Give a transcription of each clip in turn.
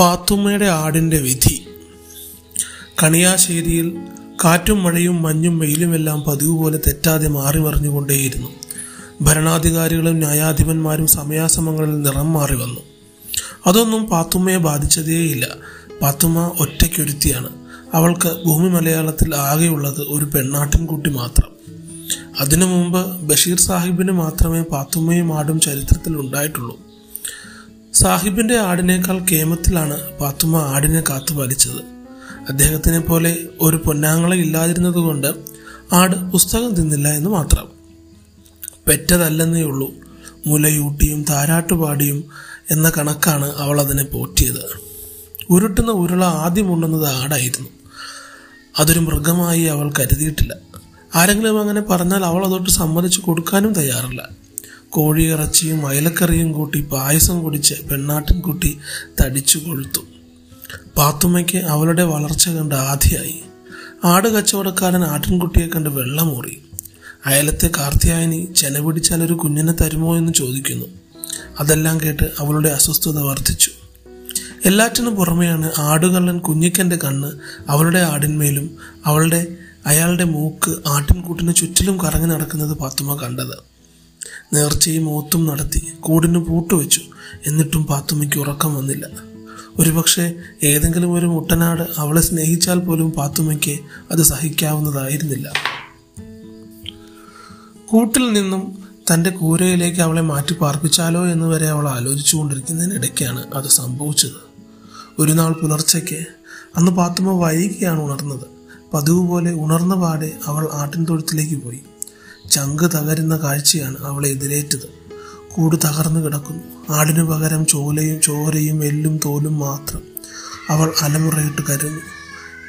പാത്തുമ്മയുടെ ആടിന്റെ വിധി. കണിയാശ്ശേരിയിൽ കാറ്റും മഴയും മഞ്ഞും വെയിലുമെല്ലാം പതിവ് പോലെ തെറ്റാതെ മാറി മറിഞ്ഞുകൊണ്ടേയിരുന്നു ഭരണാധികാരികളും ന്യായാധിപന്മാരും സമയാസമങ്ങളിൽ നിറം മാറി വന്നു അതൊന്നും പാത്തുമ്മയെ ബാധിച്ചതേയില്ല. പാത്തുമ്മ ഒറ്റയ്ക്കൊരുത്തിയാണ്. അവൾക്ക് ഭൂമി മലയാളത്തിൽ ആകെയുള്ളത് ഒരു പെണ്ണാട്ടിൻകുട്ടി മാത്രം. അതിനു മുമ്പ് ബഷീർ സാഹിബിന് മാത്രമേ പാത്തുമ്മയും ആടും ചരിത്രത്തിൽ ഉണ്ടായിട്ടുള്ളൂ. സാഹിബിന്റെ ആടിനേക്കാൾ കേമത്തിലാണ് പാത്തുമ്മ ആടിനെ കാത്തു പാലിച്ചത്. അദ്ദേഹത്തിനെ പോലെ ഒരു പൊന്നാങ്ങളെ ഇല്ലാതിരുന്നതുകൊണ്ട് ആട് പുസ്തകം തിന്നില്ല എന്ന് മാത്രം. പെറ്റതല്ലെന്നേ ഉള്ളൂ. മുലയൂട്ടിയും താരാട്ടുപാടിയും എന്ന കണക്കാണ് അവൾ അതിനെ പോറ്റിയത്. ഉരുട്ടുന്ന ഉരുള ആദ്യം ഉണ്ണുന്നത് ആടായിരുന്നു. അതൊരു മൃഗമായി അവൾ കരുതിയിട്ടില്ല. ആരെങ്കിലും അങ്ങനെ പറഞ്ഞാൽ അവൾ അതോട്ട് സമ്മതിച്ചു കൊടുക്കാനും തയ്യാറല്ല. കോഴിയിറച്ചിയും അയലക്കറിയും കൂട്ടി പായസം കുടിച്ച് പെണ്ണാട്ടിൻകുട്ടി തടിച്ചു കൊഴുത്തു. പാത്തുമ്മയ്ക്ക് അവളുടെ വളർച്ച കണ്ട് ആധിയായി. ആട് കച്ചവടക്കാരൻ ആട്ടിൻകുട്ടിയെ കണ്ട് വെള്ളമൂറി. അയലത്തെ കാർത്തിയായനി ചെന പിടിച്ചാൽ ഒരു കുഞ്ഞിനെ തരുമോ എന്ന് ചോദിക്കുന്നു. അതെല്ലാം കേട്ട് അവളുടെ അസ്വസ്ഥത വർദ്ധിച്ചു. എല്ലാറ്റിനും പുറമെയാണ് ആടുകള്ളൻ കുഞ്ഞിക്കന്റെ കണ്ണ് അവളുടെ ആടിന്മേലും അവളുടെ അയാളുടെ മൂക്ക് ആട്ടിൻകൂട്ടിന് ചുറ്റിലും കറങ്ങി നടക്കുന്നത് പാത്തുമ്മ കണ്ടത്. നേർച്ചയും ഓത്തും നടത്തി കൂടിന് പൂട്ടുവെച്ചു. എന്നിട്ടും പാത്തുമ്മയ്ക്ക് ഉറക്കം വന്നില്ല. ഒരുപക്ഷെ ഏതെങ്കിലും ഒരു മുട്ടനാട് അവളെ സ്നേഹിച്ചാൽ പോലും പാത്തുമ്മയ്ക്ക് അത് സഹിക്കാവുന്നതായിരുന്നില്ല. കൂട്ടിൽ നിന്നും തന്റെ കൂരയിലേക്ക് അവളെ മാറ്റി പാർപ്പിച്ചാലോ എന്ന് വരെ അവൾ ആലോചിച്ചുകൊണ്ടിരിക്കുന്നതിനിടയ്ക്കാണ് അത് സംഭവിച്ചത്. ഒരു നാൾ പുലർച്ചയ്ക്ക് അന്ന് പാത്തുമ്മ വൈകിയാണ് ഉണർന്നത്. പതിവ് പോലെ ഉണർന്ന പാടെ അവൾ ആട്ടിൻ തൊഴുത്തിലേക്ക് പോയി. ചങ്ക് തകരുന്ന കാഴ്ചയാണ് അവളെ എതിരേറ്റത്. കൂട് തകർന്നു കിടക്കുന്നു. ആടിനു പകരം ചോലയും ചോരയും എല്ലും തോലും മാത്രം അവൾ അലമുറയിട്ട് കരഞ്ഞു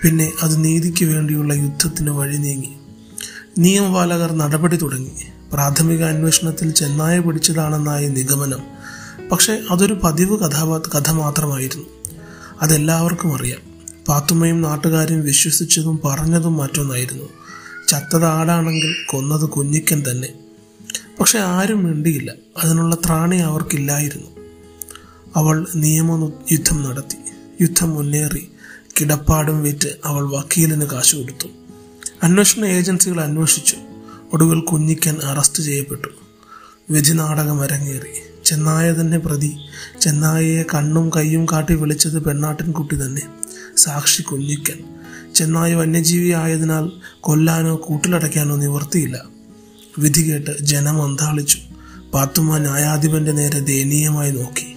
പിന്നെ അത് നീതിക്ക് വേണ്ടിയുള്ള യുദ്ധത്തിന് വഴി നീങ്ങി. നിയമപാലകർ നടപടി തുടങ്ങി. പ്രാഥമിക അന്വേഷണത്തിൽ ചെന്നായ പിടിച്ചതാണെന്നായി നിഗമനം. പക്ഷേ അതൊരു പതിവ് കഥാപാ കഥ മാത്രമായിരുന്നു. അതെല്ലാവർക്കും അറിയാം. പാത്തുമ്മയും നാട്ടുകാരും വിശ്വസിച്ചതും പറഞ്ഞതും മറ്റൊന്നായിരുന്നു. ചത്തത് ആടാണെങ്കിൽ കൊന്നത് കുഞ്ഞിക്കൻ തന്നെ. പക്ഷെ ആരും മിണ്ടിയില്ല. അതിനുള്ള ത്രാണി അവർക്കില്ലായിരുന്നു. അവൾ നിയമ യുദ്ധം നടത്തി. യുദ്ധം മുന്നേറി കിടപ്പാടും വിറ്റ് അവൾ വക്കീലിന് കാശ് കൊടുത്തു. അന്വേഷണ ഏജൻസികൾ അന്വേഷിച്ചു. ഒടുവിൽ കുഞ്ഞിക്കൻ അറസ്റ്റ് ചെയ്യപ്പെട്ടു. വിധി നാടകം അരങ്ങേറി. ചെന്നായ തന്നെ പ്രതി. ചെന്നായയെ കണ്ണും കൈയും കാട്ടി വിളിച്ചത് പെണ്ണാട്ടിൻകുട്ടി തന്നെ. സാക്ഷി കുഞ്ഞിക്കൻ. ചെന്നായ വന്യജീവി ആയതിനാൽ കൊല്ലാനോ കൂട്ടിലടയ്ക്കാനോ നിവർത്തിയില്ല വിധി കേട്ട് ജനം അന്താളിച്ചു. പാത്തുമ്മ ന്യായാധിപന്റെ നേരെ ദയനീയമായി നോക്കി.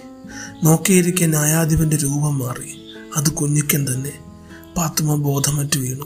നോക്കിയിരിക്കെ ന്യായാധിപന്റെ രൂപം മാറി. അത് കുഞ്ഞിക്കൻ തന്നെ. പാത്തുമ്മ ബോധമറ്റു വീണു.